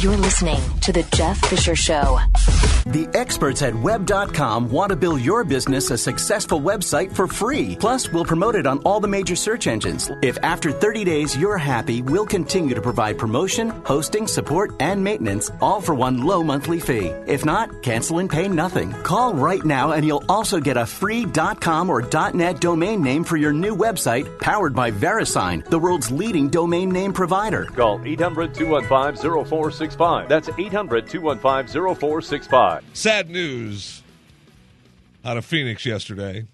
You're listening to The Jeff Fisher Show. The experts at web.com want to build your business a successful website for free. Plus, we'll promote it on all the major search engines. If after 30 days you're happy, we'll continue to provide promotion, hosting, support, and maintenance, all for one low monthly fee. If not, cancel and pay nothing. Call right now and you'll also get a free .com or .net domain name for your new website powered by VeriSign, the world's leading domain name provider. Call 800-215-0465. That's 800-215-0465. Sad news out of Phoenix yesterday.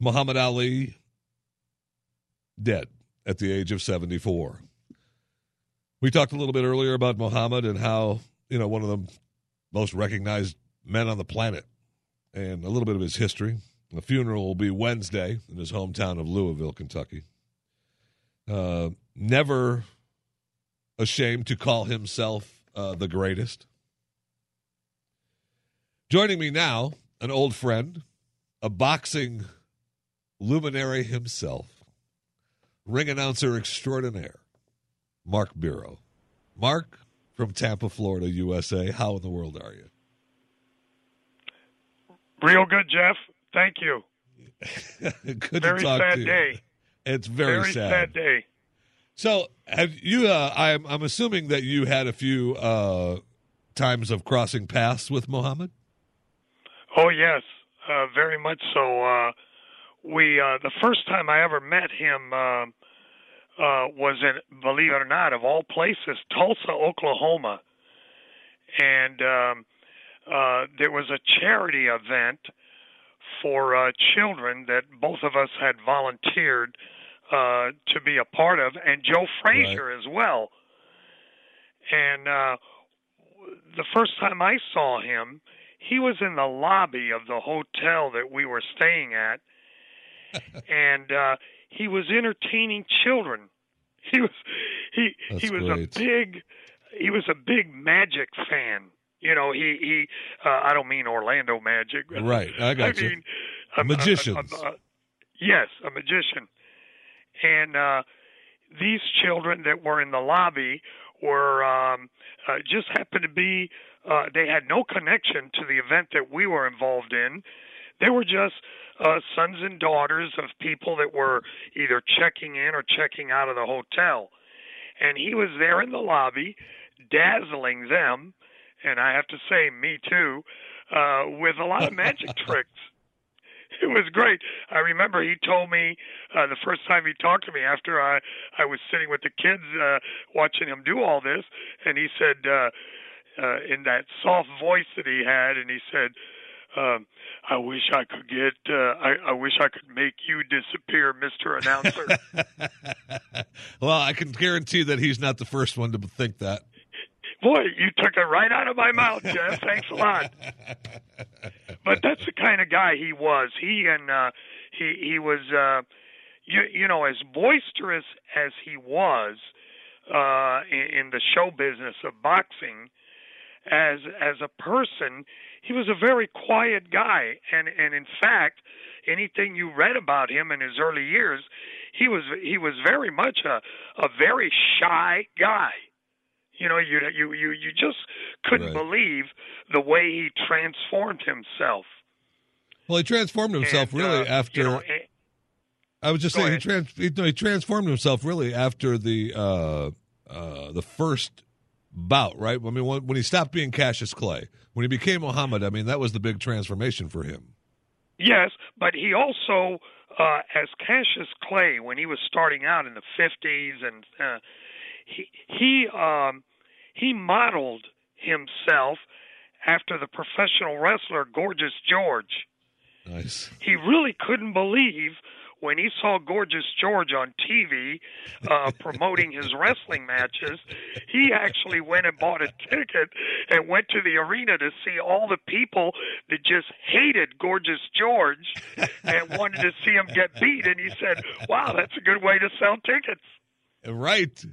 Muhammad Ali dead at the age of 74. We talked a little bit earlier about Muhammad and how, you know, one of the most recognized men on the planet and a little bit of his history. The funeral will be Wednesday in his hometown of Louisville, Kentucky. Uh, never ashamed to call himself uh, the greatest. Joining me now, an old friend, a boxing luminary himself, ring announcer extraordinaire, Mark Beiro. Mark from Tampa, Florida, USA. How in the world are you? Real good, Jeff. Thank you. good very to talk sad to you. day. It's very, Very sad. sad day. So, have you? Uh, I'm I'm assuming that you had a few uh, times of crossing paths with Muhammad. Oh yes, uh, very much so. Uh, we uh, the first time I ever met him uh, was in, believe it or not, of all places, Tulsa, Oklahoma, and um, there was a charity event for children that both of us had volunteered uh, to be a part of, and Joe Frazier as well. And uh, the first time I saw him, he was in the lobby of the hotel that we were staying at, and uh, he was entertaining children. He was he That's he was great. a big he was a big Magic fan. You know, he he. Uh, I don't mean Orlando Magic. Right, I got you. mean a- Magicians. a- a- yes, a magician. And uh, these children that were in the lobby were um, uh, just happened to be. Uh, they had no connection to the event that we were involved in. They were just uh, sons and daughters of people that were either checking in or checking out of the hotel. And he was there in the lobby, dazzling them, and I have to say, me too, uh, with a lot of magic tricks. It was great. I remember he told me uh, the first time he talked to me after I I was sitting with the kids uh, watching him do all this, and he said uh, uh, in that soft voice that he had, and he said, um, "I wish I could get. Uh, I, I wish I could make you disappear, Mister Announcer." well, I can guarantee that he's not the first one to think that. Boy, you took it right out of my mouth, Jeff. Thanks a lot. But that's the kind of guy he was. He and uh, he he was, uh, you you know, as boisterous as he was uh, in, in the show business of boxing, as as a person, he was a very quiet guy. And and in fact, anything you read about him in his early years, he was he was very much a a very shy guy. You know, you you you you just couldn't Right. believe the way he transformed himself. Well, he transformed himself And, really uh, after. You know, I was just saying he, trans, he, no, he transformed himself really after the uh, uh, the first bout, right? I mean, when, when he stopped being Cassius Clay, when he became Muhammad, I mean, that was the big transformation for him. Yes, but he also, uh, as Cassius Clay, when he was starting out in the fifties, and uh, he he um, he modeled himself after the professional wrestler Gorgeous George. Nice. He really couldn't believe when he saw Gorgeous George on TV uh, promoting his wrestling matches. He actually went and bought a ticket and went to the arena to see all the people that just hated Gorgeous George and wanted to see him get beat. And he said, "Wow, that's a good way to sell tickets." Right.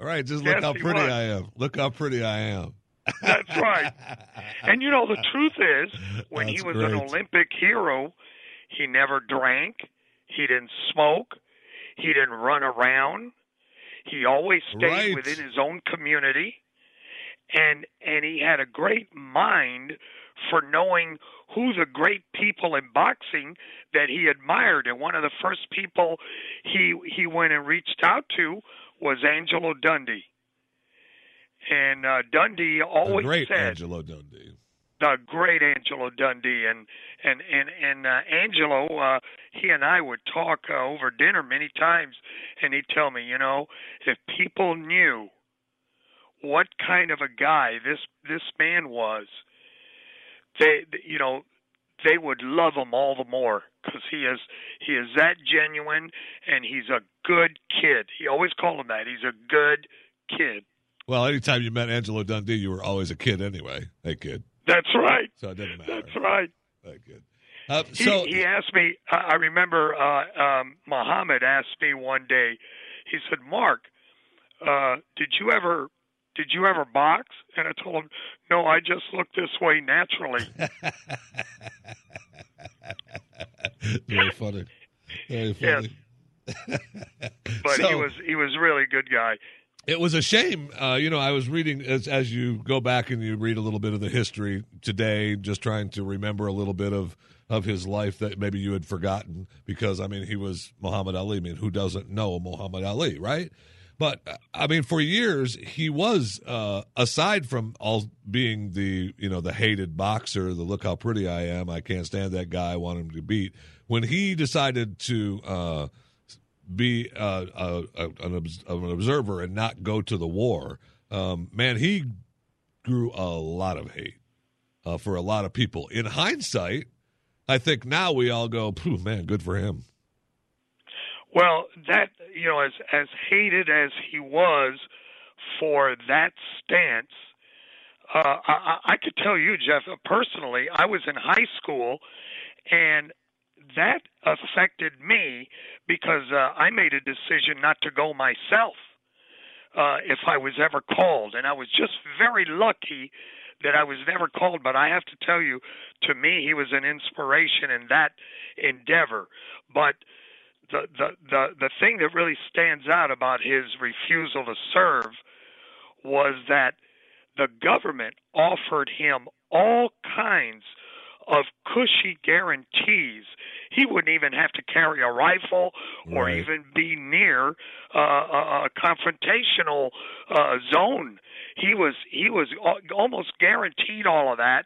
All right. Just look how pretty. I am. Look how pretty I am. That's right. And you know the truth is, when he That's was an. Olympic hero, he never drank, he didn't smoke, he didn't run around. He always stayed Right. within his own community. and and he had a great mind for knowing who the great people in boxing that he admired and one of the first people he he went and reached out to was Angelo Dundee. And uh, Dundee always the great said Angelo Dundee. the great Angelo Dundee. And and and and uh, Angelo uh he and I would talk uh, over dinner many times. And he'd tell me, you know, if people knew what kind of a guy this this man was, they you know, they would love him all the more cuz he is he is that genuine and he's a good kid. He always called him that. He's a good kid. Well, anytime you met Angelo Dundee, you were always a kid anyway. Hey, kid. That's right. So it didn't matter. That's right. Hey, kid. Uh, He, so he asked me. I I remember uh, um, Muhammad asked me one day. He said, "Mark, uh, did you ever did you ever box?" And I told him, "No, I just look this way naturally." very funny. Very funny. But he was he was really good guy. It was a shame. Uh, you know, I was reading as as you go back and you read a little bit of the history today, just trying to remember a little bit of of his life that maybe you had forgotten because I mean he was Muhammad Ali. I mean, who doesn't know Muhammad Ali, right? But I mean, for years he was uh, aside from all being the you know the hated boxer, the look how pretty I am, I can't stand that guy, I want him to beat. When he decided to uh, be uh, a, a, an, an observer and not go to the war, um, man, he grew a lot of hate uh, for a lot of people. In hindsight, I think now we all go, "Phew, man, good for him. Well, that you know, as as hated as he was for that stance, uh, I, I could tell you, Jeff, personally, I was in high school, and that affected me because uh, I made a decision not to go myself uh, if I was ever called, and I was just very lucky that I was never called. But I have to tell you, to me, he was an inspiration in that endeavor. But the the the the thing that really stands out about his refusal to serve was that the government offered him all kinds of cushy guarantees. He wouldn't even have to carry a rifle or Right. even be near uh, a, a confrontational uh, zone. He was he was almost guaranteed all of that,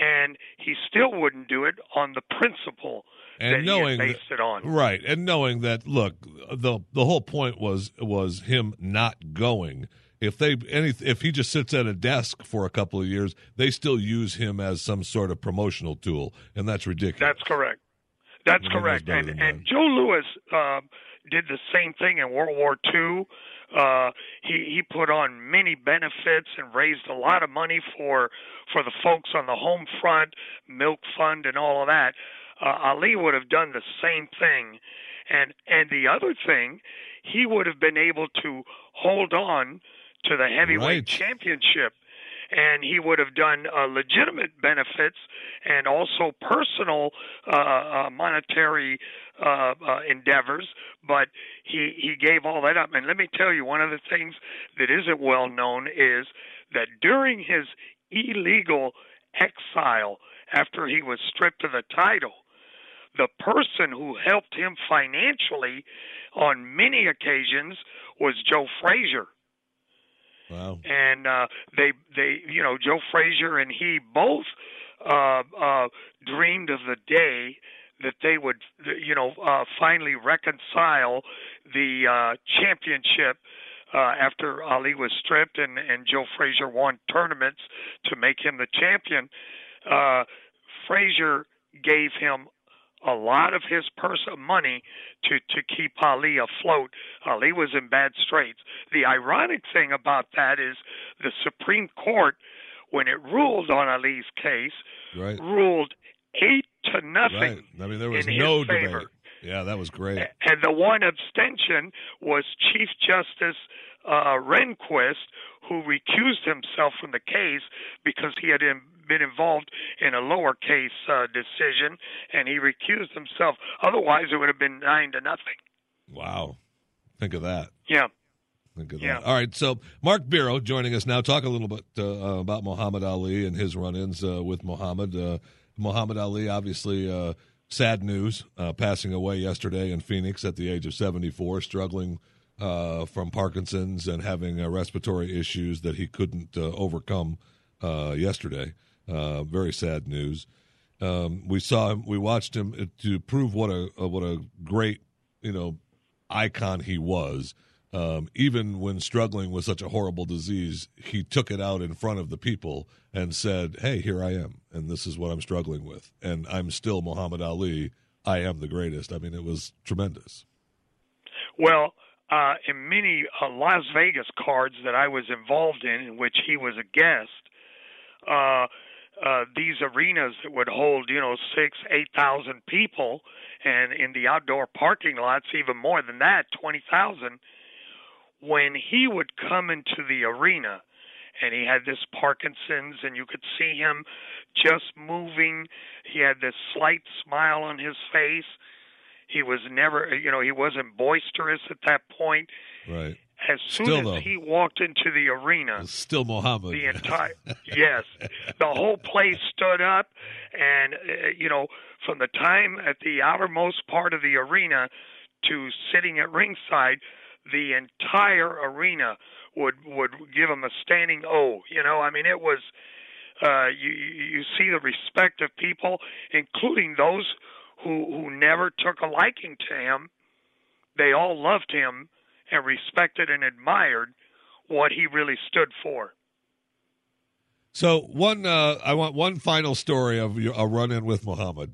and he still wouldn't do it on the principle that And knowing he had that- based it on. Right, and knowing that, look, the the whole point was was him not going. If they any if he just sits at a desk for a couple of years, they still use him as some sort of promotional tool, and that's ridiculous. That's correct. That's correct. And and that. Joe Louis um, did the same thing in World War II. Uh, he he put on many benefits and raised a lot of money for for the folks on the home front, milk fund, and all of that. Uh, Ali would have done the same thing, and and the other thing, he would have been able to hold on to the heavyweight Right. championship and he would have done uh, legitimate benefits and also personal uh, uh, monetary uh, uh, endeavors, but he he gave all that up. And let me tell you, one of the things that isn't well known is that during his illegal exile, after he was stripped of the title, the person who helped him financially on many occasions was Joe Frazier wow. and uh, they they you know Joe Frazier and he both uh, uh, dreamed of the day that they would you know uh, finally reconcile the uh, championship. Uh, after Ali was stripped and, and Joe Frazier won tournaments to make him the champion, uh, Frazier gave him a lot of his personal money to to keep Ali afloat. Ali was in bad straits. The ironic thing about that is the Supreme Court, when it ruled on Ali's case, Right, ruled eight to nothing. right. I mean, there was no favor. debate. Yeah, that was great. And the one abstention was Chief Justice uh, Rehnquist, who recused himself from the case because he had in, been involved in a lower case uh, decision, and he recused himself. Otherwise, it would have been nine to nothing. Wow, think of that. Yeah. Think of Yeah. that. All right. So Mark Beiro joining us now. Talk a little bit uh, about Muhammad Ali and his run-ins uh, with Muhammad. Uh, Muhammad Ali, obviously, uh, sad news, uh, passing away yesterday in Phoenix at the age of 74, struggling uh, from Parkinson's and having uh, respiratory issues that he couldn't uh, overcome uh, yesterday. Very sad news. Um, we saw him. We watched him to prove what a, a what a great you know icon he was. Um, even when struggling with such a horrible disease, he took it out in front of the people and said, "Hey, here I am, and this is what I'm struggling with, and I'm still Muhammad Ali. I am the greatest." I mean, it was tremendous. Well, uh, in many uh, Las Vegas cards that I was involved in, in which he was a guest, uh, uh, these arenas that would hold, you know, six, eight thousand people, and in the outdoor parking lots, even more than that, twenty thousand. When he would come into the arena, and he had this Parkinson's, and you could see him just moving. He had this slight smile on his face. He was never, you know, he wasn't boisterous at that point. Right. As soon Still, as though. he walked into the arena, still Muhammad. the entire yes, the whole place stood up, and uh, you know, from the time at the outermost part of the arena to sitting at ringside, the entire arena would would give him a standing O. You know, I mean, it was. Uh, you you see the respect of people, including those who who never took a liking to him. They all loved him and respected and admired what he really stood for. So one, uh, I want one final story of your, a run-in with Muhammad.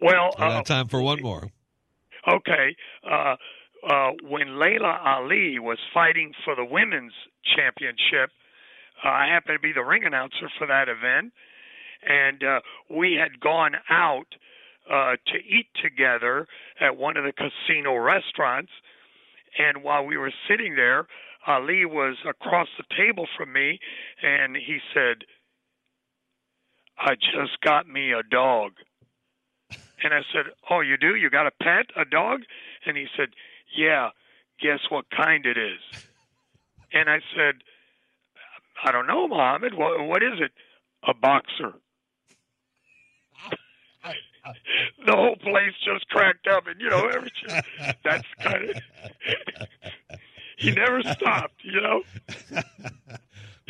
Well, uh, time for one more. okay. Uh, uh, when Laila Ali was fighting for the women's championship, uh, I happened to be the ring announcer for that event, and uh, we had gone out uh, to eat together at one of the casino restaurants. And while we were sitting there, Ali was across the table from me, and he said, "I just got me a dog." And I said, "Oh, you do? You got a pet, a dog?" And he said, "Yeah. Guess what kind it is?" And I said, "I don't know, Muhammad. What what is it? A boxer." the whole place just cracked up, and you know, every, that's kind of. he never stopped, you know.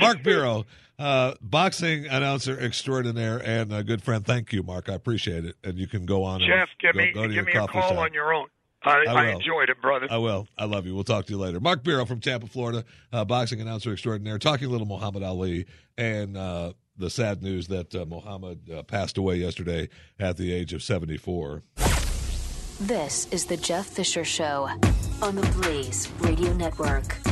Mark Beiro, uh, boxing announcer extraordinaire and a good friend. Thank you, Mark. I appreciate it. And you can go on. Jeff, and give go, me go to give your me a call shop. on your own. I, I I, enjoyed it, brother. I will. I love you. We'll talk to you later. Mark Beiro from Tampa, Florida, uh, boxing announcer extraordinaire, talking a little Muhammad Ali and uh, the sad news that uh, Muhammad uh, passed away yesterday at the age of 74. This is the Jeff Fisher Show on the Blaze Radio Network.